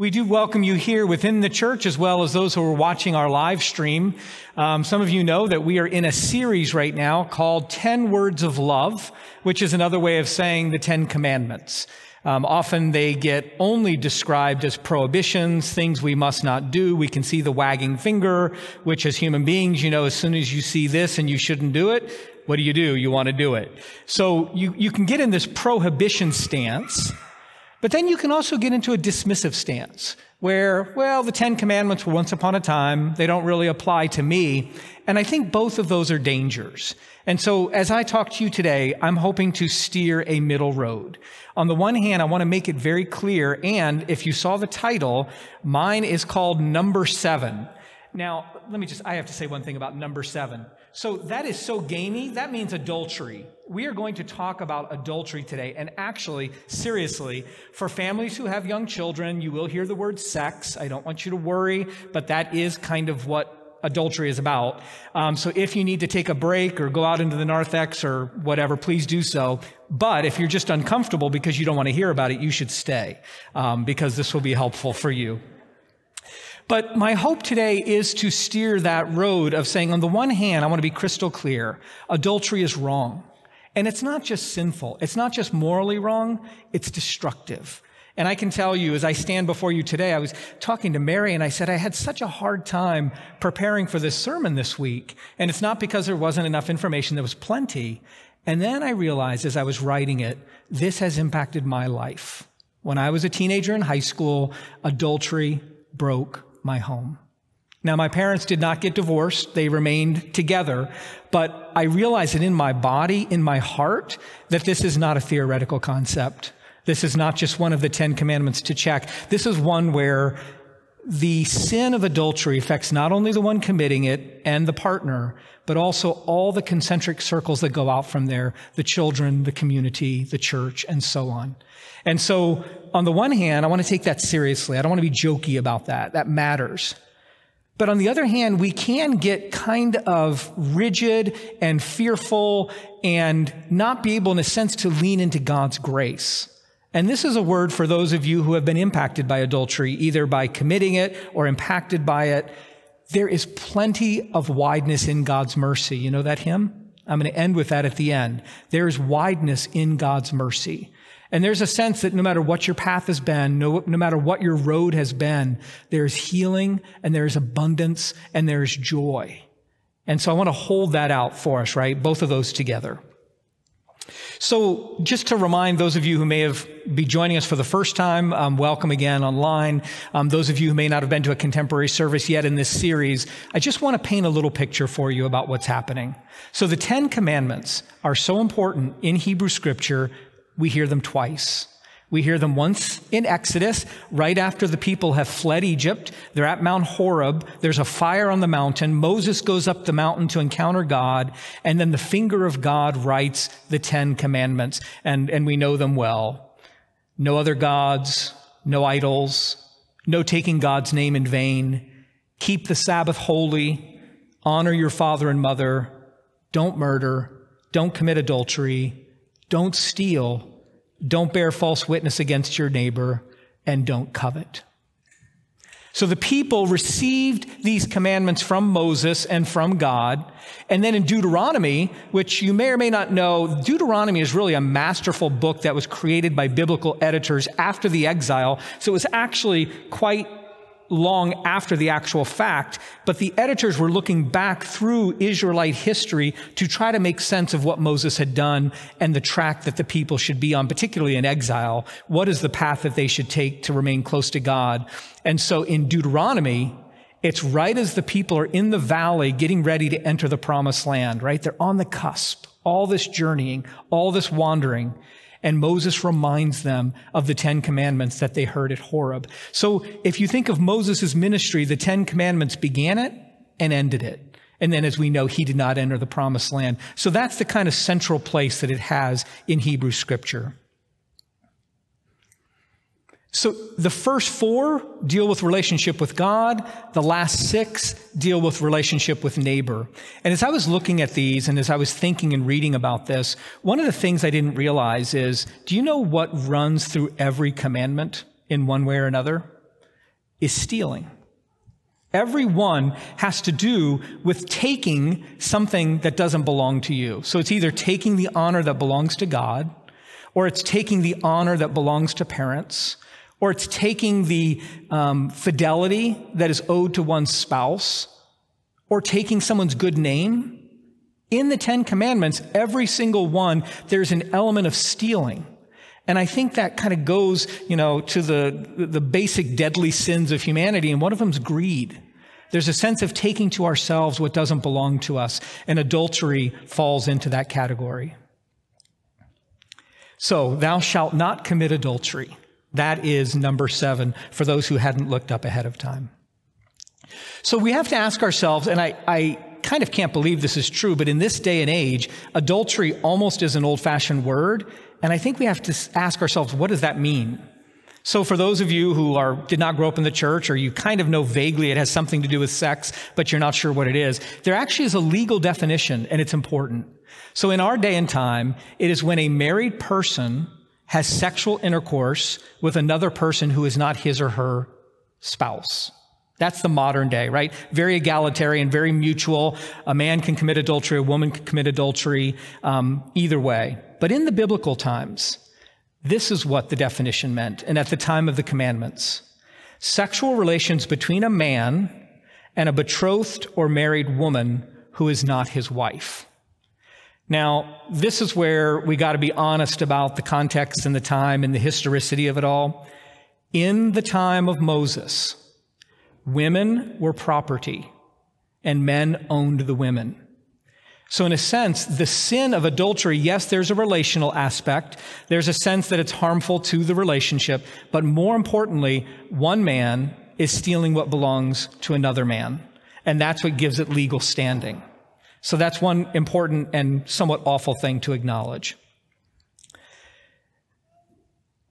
We do welcome you here within the church as well as those who are watching our live stream. Um, some of you know that we are in a series right now called 10 Words of Love, which is another way of saying the 10 Commandments. Um, often they get only described as prohibitions, things we must not do. We can see the wagging finger, which as human beings, you know, as soon as you see this and you shouldn't do it, what do you do? You want to do it. So you, you can get in this prohibition stance. But then you can also get into a dismissive stance where, well, the Ten Commandments were once upon a time. They don't really apply to me. And I think both of those are dangers. And so as I talk to you today, I'm hoping to steer a middle road. On the one hand, I want to make it very clear. And if you saw the title, mine is called Number Seven. Now, let me just, I have to say one thing about number seven. So that is so gamey. That means adultery. We are going to talk about adultery today. And actually, seriously, for families who have young children, you will hear the word sex. I don't want you to worry, but that is kind of what adultery is about. Um, so if you need to take a break or go out into the narthex or whatever, please do so. But if you're just uncomfortable because you don't want to hear about it, you should stay um, because this will be helpful for you. But my hope today is to steer that road of saying, on the one hand, I want to be crystal clear adultery is wrong. And it's not just sinful, it's not just morally wrong, it's destructive. And I can tell you, as I stand before you today, I was talking to Mary and I said, I had such a hard time preparing for this sermon this week. And it's not because there wasn't enough information, there was plenty. And then I realized as I was writing it, this has impacted my life. When I was a teenager in high school, adultery broke my home. Now, my parents did not get divorced. They remained together. But I realize that in my body, in my heart, that this is not a theoretical concept. This is not just one of the Ten Commandments to check. This is one where the sin of adultery affects not only the one committing it and the partner, but also all the concentric circles that go out from there the children, the community, the church, and so on. And so, on the one hand, I want to take that seriously. I don't want to be jokey about that. That matters. But on the other hand, we can get kind of rigid and fearful and not be able, in a sense, to lean into God's grace. And this is a word for those of you who have been impacted by adultery, either by committing it or impacted by it. There is plenty of wideness in God's mercy. You know that hymn? I'm going to end with that at the end. There is wideness in God's mercy. And there's a sense that no matter what your path has been, no, no matter what your road has been, there's healing and there's abundance and there's joy. And so I want to hold that out for us, right? Both of those together. So, just to remind those of you who may have be joining us for the first time, um, welcome again online. Um, those of you who may not have been to a contemporary service yet in this series, I just want to paint a little picture for you about what's happening. So, the Ten Commandments are so important in Hebrew Scripture we hear them twice. We hear them once in Exodus, right after the people have fled Egypt. They're at Mount Horeb. There's a fire on the mountain. Moses goes up the mountain to encounter God. And then the finger of God writes the Ten Commandments. And, and we know them well. No other gods, no idols, no taking God's name in vain. Keep the Sabbath holy. Honor your father and mother. Don't murder. Don't commit adultery. Don't steal, don't bear false witness against your neighbor, and don't covet. So the people received these commandments from Moses and from God. And then in Deuteronomy, which you may or may not know, Deuteronomy is really a masterful book that was created by biblical editors after the exile. So it was actually quite long after the actual fact, but the editors were looking back through Israelite history to try to make sense of what Moses had done and the track that the people should be on, particularly in exile. What is the path that they should take to remain close to God? And so in Deuteronomy, it's right as the people are in the valley getting ready to enter the promised land, right? They're on the cusp, all this journeying, all this wandering. And Moses reminds them of the Ten Commandments that they heard at Horeb. So if you think of Moses' ministry, the Ten Commandments began it and ended it. And then, as we know, he did not enter the promised land. So that's the kind of central place that it has in Hebrew scripture. So the first four deal with relationship with God. The last six deal with relationship with neighbor. And as I was looking at these and as I was thinking and reading about this, one of the things I didn't realize is, do you know what runs through every commandment in one way or another? is stealing. Every one has to do with taking something that doesn't belong to you. So it's either taking the honor that belongs to God, or it's taking the honor that belongs to parents, or it's taking the um, fidelity that is owed to one's spouse, or taking someone's good name. In the Ten Commandments, every single one, there's an element of stealing. And I think that kind of goes, you know, to the, the basic deadly sins of humanity. And one of them is greed. There's a sense of taking to ourselves what doesn't belong to us. And adultery falls into that category. So, thou shalt not commit adultery. That is number seven for those who hadn't looked up ahead of time. So we have to ask ourselves, and I, I kind of can't believe this is true, but in this day and age, adultery almost is an old fashioned word. And I think we have to ask ourselves, what does that mean? So for those of you who are, did not grow up in the church or you kind of know vaguely it has something to do with sex, but you're not sure what it is, there actually is a legal definition and it's important. So in our day and time, it is when a married person has sexual intercourse with another person who is not his or her spouse. That's the modern day, right? Very egalitarian, very mutual. A man can commit adultery, a woman can commit adultery, um, either way. But in the biblical times, this is what the definition meant, and at the time of the commandments sexual relations between a man and a betrothed or married woman who is not his wife. Now, this is where we got to be honest about the context and the time and the historicity of it all. In the time of Moses, Women were property, and men owned the women. So, in a sense, the sin of adultery, yes, there's a relational aspect. There's a sense that it's harmful to the relationship. But more importantly, one man is stealing what belongs to another man. And that's what gives it legal standing. So, that's one important and somewhat awful thing to acknowledge.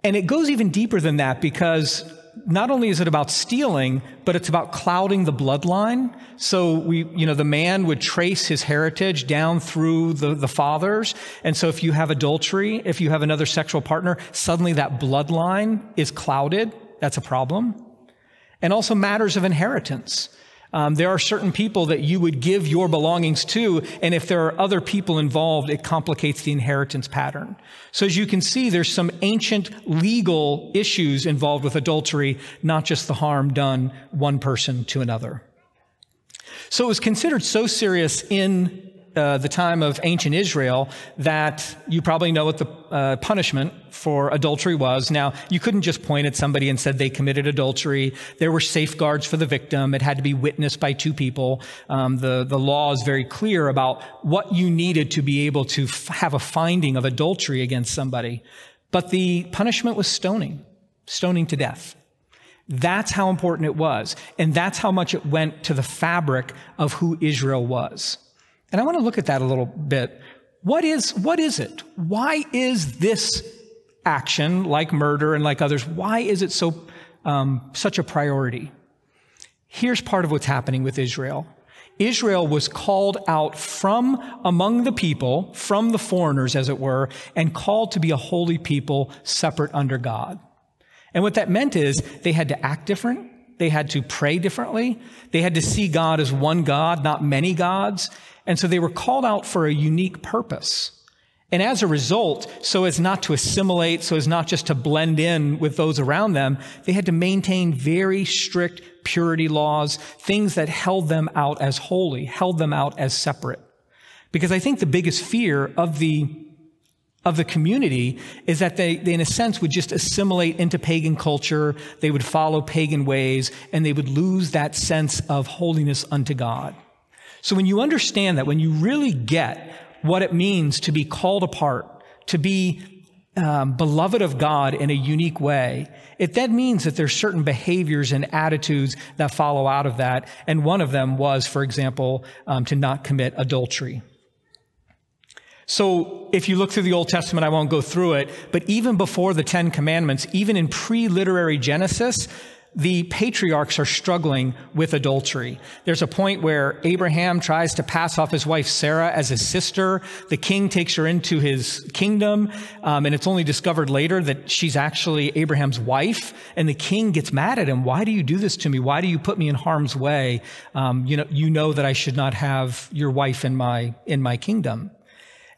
And it goes even deeper than that because not only is it about stealing, but it's about clouding the bloodline. So we, you know, the man would trace his heritage down through the, the fathers. And so if you have adultery, if you have another sexual partner, suddenly that bloodline is clouded. That's a problem. And also matters of inheritance. Um, there are certain people that you would give your belongings to, and if there are other people involved, it complicates the inheritance pattern. So as you can see, there's some ancient legal issues involved with adultery, not just the harm done one person to another. So it was considered so serious in uh, the time of ancient Israel that you probably know what the uh, punishment for adultery was. Now, you couldn't just point at somebody and said they committed adultery. There were safeguards for the victim. It had to be witnessed by two people. Um, the, the law is very clear about what you needed to be able to f- have a finding of adultery against somebody. But the punishment was stoning, stoning to death. That's how important it was. And that's how much it went to the fabric of who Israel was. And I want to look at that a little bit. What is, what is it? Why is this action, like murder and like others, why is it so, um, such a priority? Here's part of what's happening with Israel. Israel was called out from among the people, from the foreigners, as it were, and called to be a holy people separate under God. And what that meant is they had to act different. They had to pray differently. They had to see God as one God, not many gods. And so they were called out for a unique purpose. And as a result, so as not to assimilate, so as not just to blend in with those around them, they had to maintain very strict purity laws, things that held them out as holy, held them out as separate. Because I think the biggest fear of the of the community is that they, they, in a sense, would just assimilate into pagan culture. They would follow pagan ways and they would lose that sense of holiness unto God. So when you understand that, when you really get what it means to be called apart, to be um, beloved of God in a unique way, it then means that there's certain behaviors and attitudes that follow out of that. And one of them was, for example, um, to not commit adultery. So if you look through the Old Testament, I won't go through it, but even before the Ten Commandments, even in pre-literary Genesis, the patriarchs are struggling with adultery. There's a point where Abraham tries to pass off his wife Sarah as his sister. The king takes her into his kingdom, um, and it's only discovered later that she's actually Abraham's wife. And the king gets mad at him. Why do you do this to me? Why do you put me in harm's way? Um, you know, you know that I should not have your wife in my in my kingdom.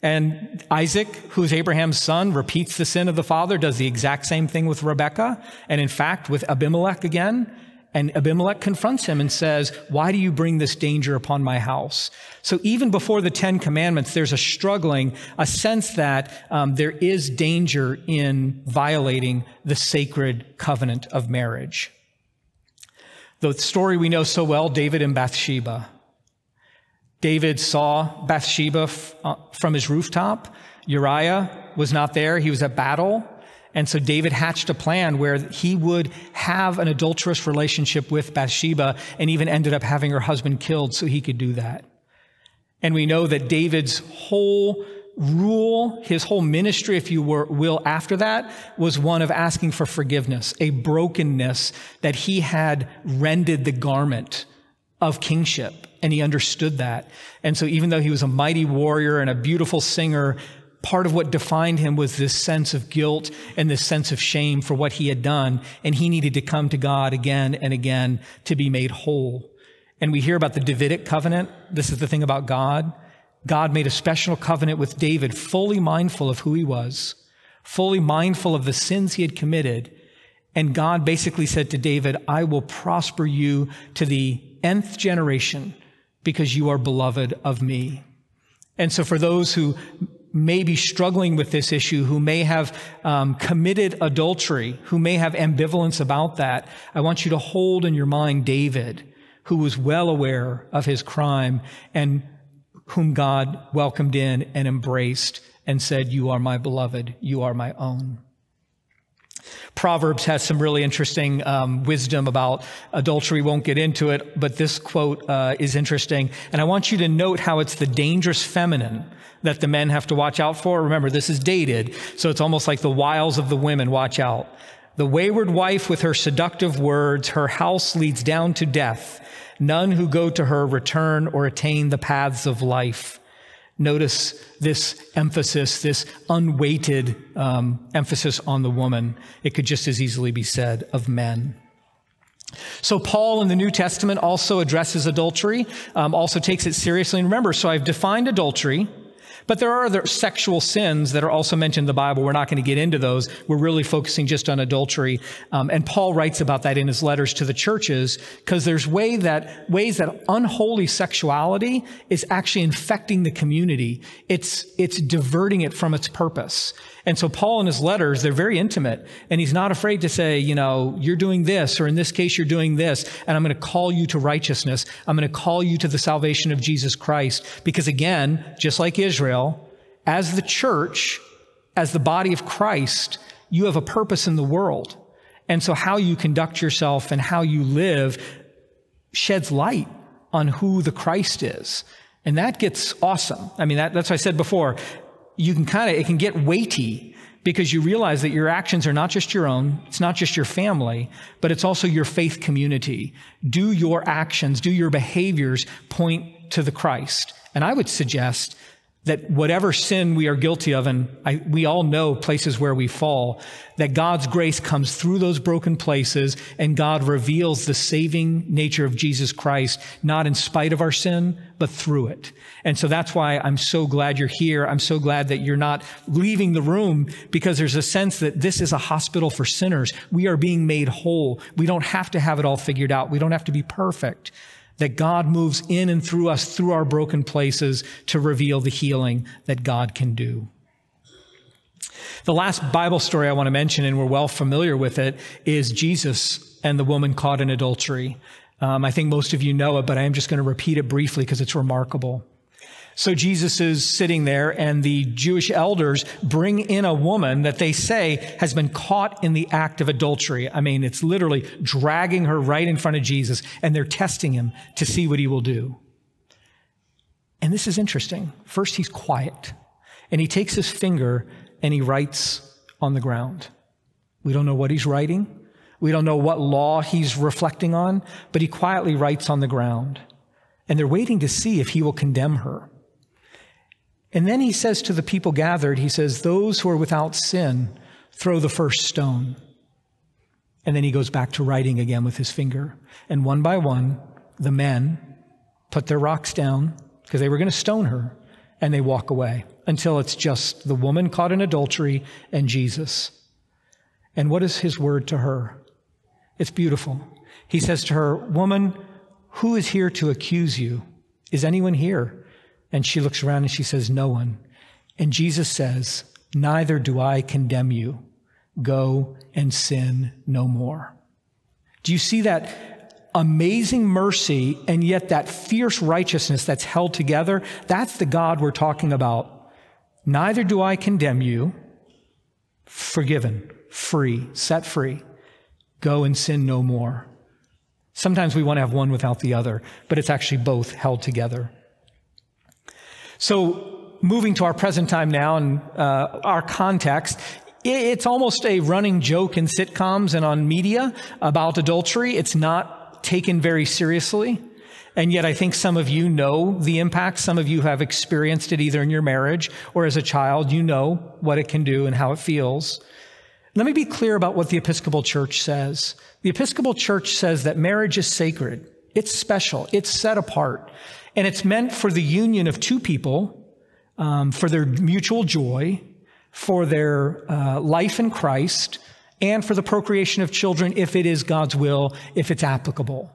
And Isaac, who's Abraham's son, repeats the sin of the father, does the exact same thing with Rebekah, and in fact with Abimelech again. And Abimelech confronts him and says, Why do you bring this danger upon my house? So even before the Ten Commandments, there's a struggling, a sense that um, there is danger in violating the sacred covenant of marriage. The story we know so well, David and Bathsheba. David saw Bathsheba f- uh, from his rooftop. Uriah was not there, he was at battle. And so David hatched a plan where he would have an adulterous relationship with Bathsheba and even ended up having her husband killed so he could do that. And we know that David's whole rule, his whole ministry, if you were, will, after that was one of asking for forgiveness, a brokenness that he had rended the garment of kingship. And he understood that. And so even though he was a mighty warrior and a beautiful singer, part of what defined him was this sense of guilt and this sense of shame for what he had done. And he needed to come to God again and again to be made whole. And we hear about the Davidic covenant. This is the thing about God. God made a special covenant with David, fully mindful of who he was, fully mindful of the sins he had committed. And God basically said to David, I will prosper you to the nth generation because you are beloved of me. And so, for those who may be struggling with this issue, who may have um, committed adultery, who may have ambivalence about that, I want you to hold in your mind David, who was well aware of his crime and whom God welcomed in and embraced and said, You are my beloved, you are my own. Proverbs has some really interesting um, wisdom about adultery. Won't get into it, but this quote uh, is interesting. And I want you to note how it's the dangerous feminine that the men have to watch out for. Remember, this is dated, so it's almost like the wiles of the women. Watch out. The wayward wife with her seductive words, her house leads down to death. None who go to her return or attain the paths of life. Notice this emphasis, this unweighted um, emphasis on the woman. It could just as easily be said of men. So, Paul in the New Testament also addresses adultery, um, also takes it seriously. And remember, so I've defined adultery but there are other sexual sins that are also mentioned in the Bible. We're not going to get into those. We're really focusing just on adultery. Um, and Paul writes about that in his letters to the churches because there's way that, ways that unholy sexuality is actually infecting the community. It's, it's diverting it from its purpose. And so Paul in his letters, they're very intimate and he's not afraid to say, you know, you're doing this, or in this case, you're doing this, and I'm going to call you to righteousness. I'm going to call you to the salvation of Jesus Christ. Because again, just like Israel, as the church, as the body of Christ, you have a purpose in the world. And so how you conduct yourself and how you live sheds light on who the Christ is. And that gets awesome. I mean, that, that's what I said before you can kind of, it can get weighty because you realize that your actions are not just your own, it's not just your family, but it's also your faith community. Do your actions, do your behaviors point to the Christ? And I would suggest that whatever sin we are guilty of, and I, we all know places where we fall, that God's grace comes through those broken places and God reveals the saving nature of Jesus Christ, not in spite of our sin, but through it. And so that's why I'm so glad you're here. I'm so glad that you're not leaving the room because there's a sense that this is a hospital for sinners. We are being made whole. We don't have to have it all figured out. We don't have to be perfect that God moves in and through us, through our broken places, to reveal the healing that God can do. The last Bible story I want to mention, and we're well familiar with it, is Jesus and the woman caught in adultery. Um, I think most of you know it, but I am just going to repeat it briefly because it's remarkable. So Jesus is sitting there and the Jewish elders bring in a woman that they say has been caught in the act of adultery. I mean, it's literally dragging her right in front of Jesus and they're testing him to see what he will do. And this is interesting. First, he's quiet and he takes his finger and he writes on the ground. We don't know what he's writing. We don't know what law he's reflecting on, but he quietly writes on the ground. And they're waiting to see if he will condemn her. And then he says to the people gathered, he says, Those who are without sin, throw the first stone. And then he goes back to writing again with his finger. And one by one, the men put their rocks down because they were going to stone her, and they walk away until it's just the woman caught in adultery and Jesus. And what is his word to her? It's beautiful. He says to her, Woman, who is here to accuse you? Is anyone here? And she looks around and she says, No one. And Jesus says, Neither do I condemn you. Go and sin no more. Do you see that amazing mercy and yet that fierce righteousness that's held together? That's the God we're talking about. Neither do I condemn you. Forgiven, free, set free. Go and sin no more. Sometimes we want to have one without the other, but it's actually both held together. So, moving to our present time now and uh, our context, it's almost a running joke in sitcoms and on media about adultery. It's not taken very seriously. And yet, I think some of you know the impact. Some of you have experienced it either in your marriage or as a child. You know what it can do and how it feels. Let me be clear about what the Episcopal Church says. The Episcopal Church says that marriage is sacred. It's special. It's set apart. And it's meant for the union of two people, um, for their mutual joy, for their uh, life in Christ, and for the procreation of children if it is God's will, if it's applicable.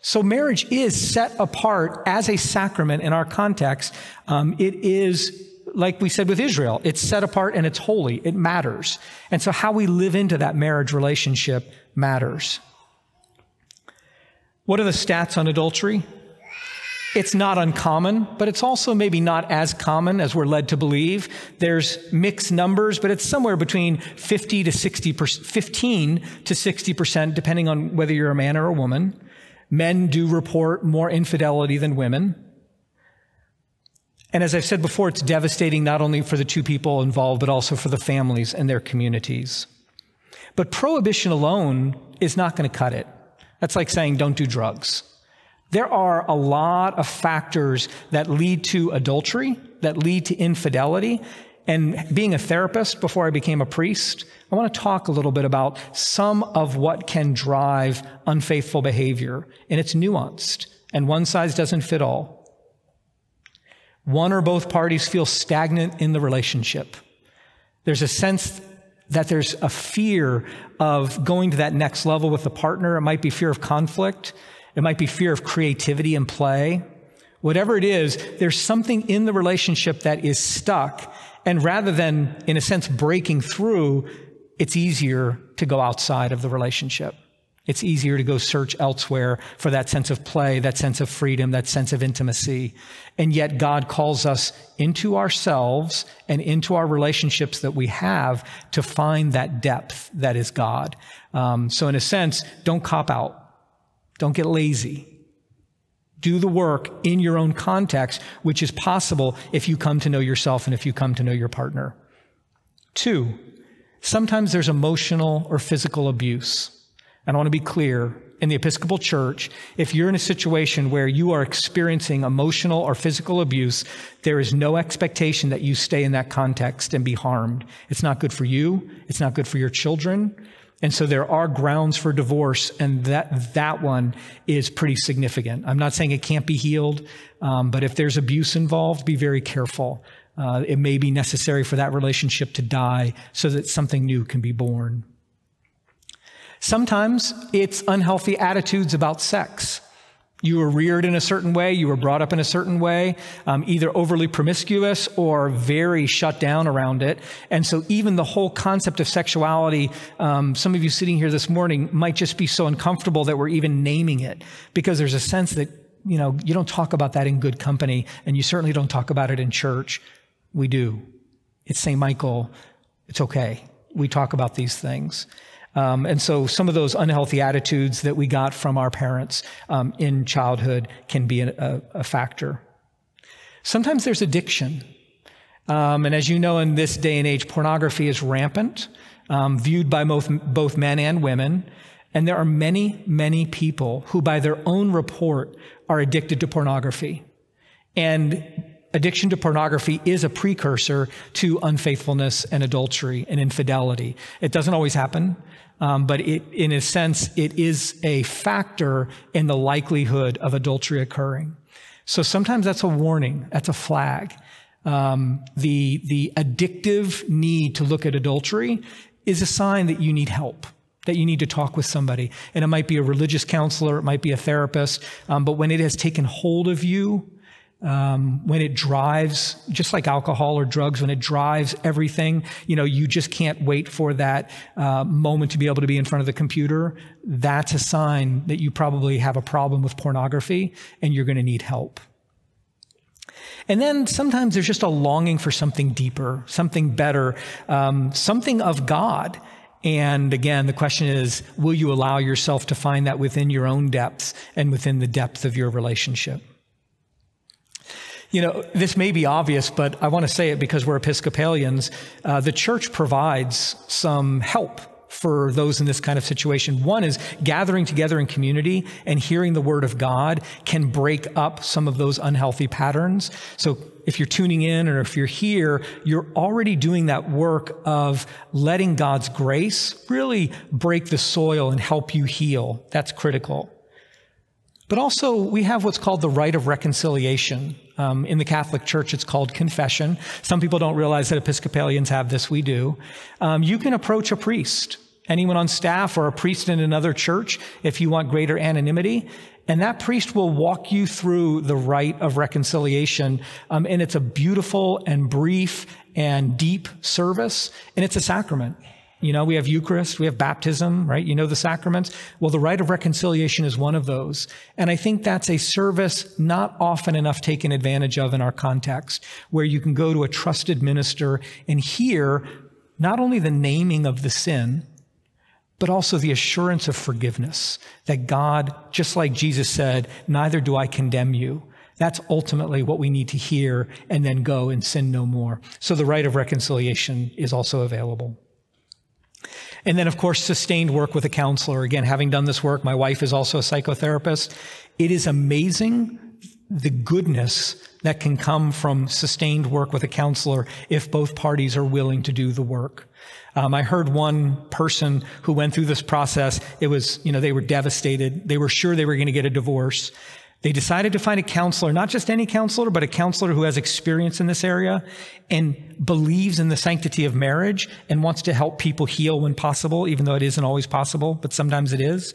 So marriage is set apart as a sacrament in our context. Um, it is like we said with Israel, it's set apart and it's holy. It matters. And so how we live into that marriage relationship matters. What are the stats on adultery? It's not uncommon, but it's also maybe not as common as we're led to believe. There's mixed numbers, but it's somewhere between 50 to 60 15 to 60%, depending on whether you're a man or a woman. Men do report more infidelity than women. And as I've said before, it's devastating not only for the two people involved, but also for the families and their communities. But prohibition alone is not going to cut it. That's like saying don't do drugs. There are a lot of factors that lead to adultery, that lead to infidelity. And being a therapist before I became a priest, I want to talk a little bit about some of what can drive unfaithful behavior. And it's nuanced, and one size doesn't fit all. One or both parties feel stagnant in the relationship. There's a sense that there's a fear of going to that next level with the partner. It might be fear of conflict. It might be fear of creativity and play. Whatever it is, there's something in the relationship that is stuck. And rather than, in a sense, breaking through, it's easier to go outside of the relationship. It's easier to go search elsewhere for that sense of play, that sense of freedom, that sense of intimacy. And yet God calls us into ourselves and into our relationships that we have to find that depth that is God. Um, so in a sense, don't cop out. Don't get lazy. Do the work in your own context, which is possible if you come to know yourself and if you come to know your partner. Two, sometimes there's emotional or physical abuse. And I want to be clear in the Episcopal Church, if you're in a situation where you are experiencing emotional or physical abuse, there is no expectation that you stay in that context and be harmed. It's not good for you. It's not good for your children. And so there are grounds for divorce, and that, that one is pretty significant. I'm not saying it can't be healed, um, but if there's abuse involved, be very careful. Uh, it may be necessary for that relationship to die so that something new can be born. Sometimes it's unhealthy attitudes about sex. You were reared in a certain way, you were brought up in a certain way, um, either overly promiscuous or very shut down around it. And so, even the whole concept of sexuality, um, some of you sitting here this morning might just be so uncomfortable that we're even naming it because there's a sense that, you know, you don't talk about that in good company, and you certainly don't talk about it in church. We do. It's St. Michael. It's okay. We talk about these things. Um, and so some of those unhealthy attitudes that we got from our parents um, in childhood can be a, a factor. Sometimes there's addiction. Um, and as you know, in this day and age, pornography is rampant, um, viewed by both, both men and women. And there are many, many people who, by their own report, are addicted to pornography. And addiction to pornography is a precursor to unfaithfulness and adultery and infidelity. It doesn't always happen, um, but it, in a sense, it is a factor in the likelihood of adultery occurring. So sometimes that's a warning, that's a flag. Um, the, the addictive need to look at adultery is a sign that you need help that you need to talk with somebody. And it might be a religious counselor, it might be a therapist, um, but when it has taken hold of you, um, when it drives, just like alcohol or drugs, when it drives everything, you know, you just can't wait for that uh, moment to be able to be in front of the computer. That's a sign that you probably have a problem with pornography and you're going to need help. And then sometimes there's just a longing for something deeper, something better, um, something of God. And again, the question is, will you allow yourself to find that within your own depths and within the depth of your relationship? You know, this may be obvious, but I want to say it because we're Episcopalians. Uh, the church provides some help for those in this kind of situation. One is gathering together in community and hearing the word of God can break up some of those unhealthy patterns. So if you're tuning in or if you're here, you're already doing that work of letting God's grace really break the soil and help you heal. That's critical. But also, we have what's called the rite of reconciliation. Um, in the Catholic Church, it's called confession. Some people don't realize that Episcopalians have this. We do. Um, you can approach a priest, anyone on staff or a priest in another church, if you want greater anonymity. And that priest will walk you through the rite of reconciliation. Um, and it's a beautiful and brief and deep service, and it's a sacrament. You know, we have Eucharist, we have baptism, right? You know the sacraments. Well, the rite of reconciliation is one of those. And I think that's a service not often enough taken advantage of in our context, where you can go to a trusted minister and hear not only the naming of the sin, but also the assurance of forgiveness that God, just like Jesus said, neither do I condemn you. That's ultimately what we need to hear and then go and sin no more. So the rite of reconciliation is also available. And then, of course, sustained work with a counselor. Again, having done this work, my wife is also a psychotherapist. It is amazing the goodness that can come from sustained work with a counselor if both parties are willing to do the work. Um, I heard one person who went through this process. It was, you know, they were devastated. They were sure they were going to get a divorce. They decided to find a counselor, not just any counselor, but a counselor who has experience in this area and believes in the sanctity of marriage and wants to help people heal when possible, even though it isn't always possible, but sometimes it is.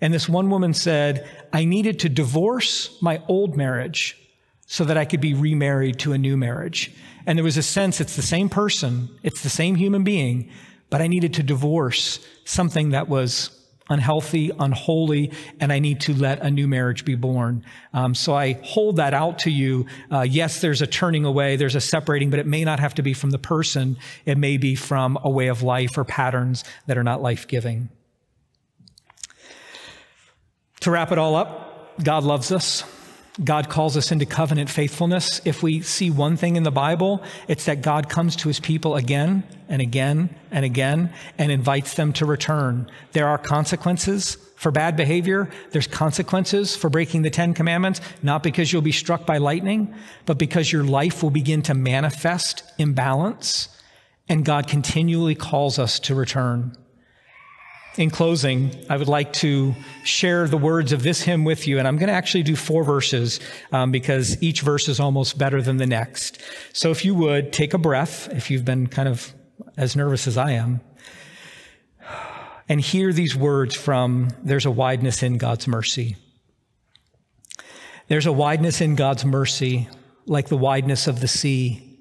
And this one woman said, I needed to divorce my old marriage so that I could be remarried to a new marriage. And there was a sense it's the same person, it's the same human being, but I needed to divorce something that was unhealthy, unholy, and I need to let a new marriage be born. Um, so I hold that out to you. Uh, yes, there's a turning away, there's a separating, but it may not have to be from the person. It may be from a way of life or patterns that are not life giving. To wrap it all up, God loves us. God calls us into covenant faithfulness. If we see one thing in the Bible, it's that God comes to his people again and again and again and invites them to return. There are consequences for bad behavior. There's consequences for breaking the Ten Commandments, not because you'll be struck by lightning, but because your life will begin to manifest imbalance. And God continually calls us to return. In closing, I would like to share the words of this hymn with you, and I'm going to actually do four verses um, because each verse is almost better than the next. So if you would, take a breath, if you've been kind of as nervous as I am, and hear these words from There's a wideness in God's mercy. There's a wideness in God's mercy, like the wideness of the sea.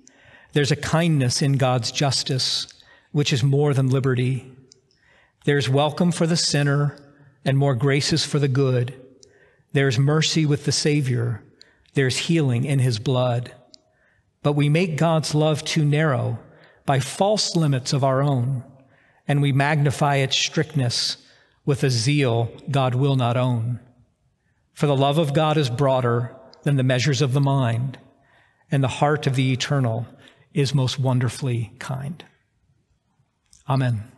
There's a kindness in God's justice, which is more than liberty. There's welcome for the sinner and more graces for the good. There's mercy with the Savior. There's healing in his blood. But we make God's love too narrow by false limits of our own, and we magnify its strictness with a zeal God will not own. For the love of God is broader than the measures of the mind, and the heart of the eternal is most wonderfully kind. Amen.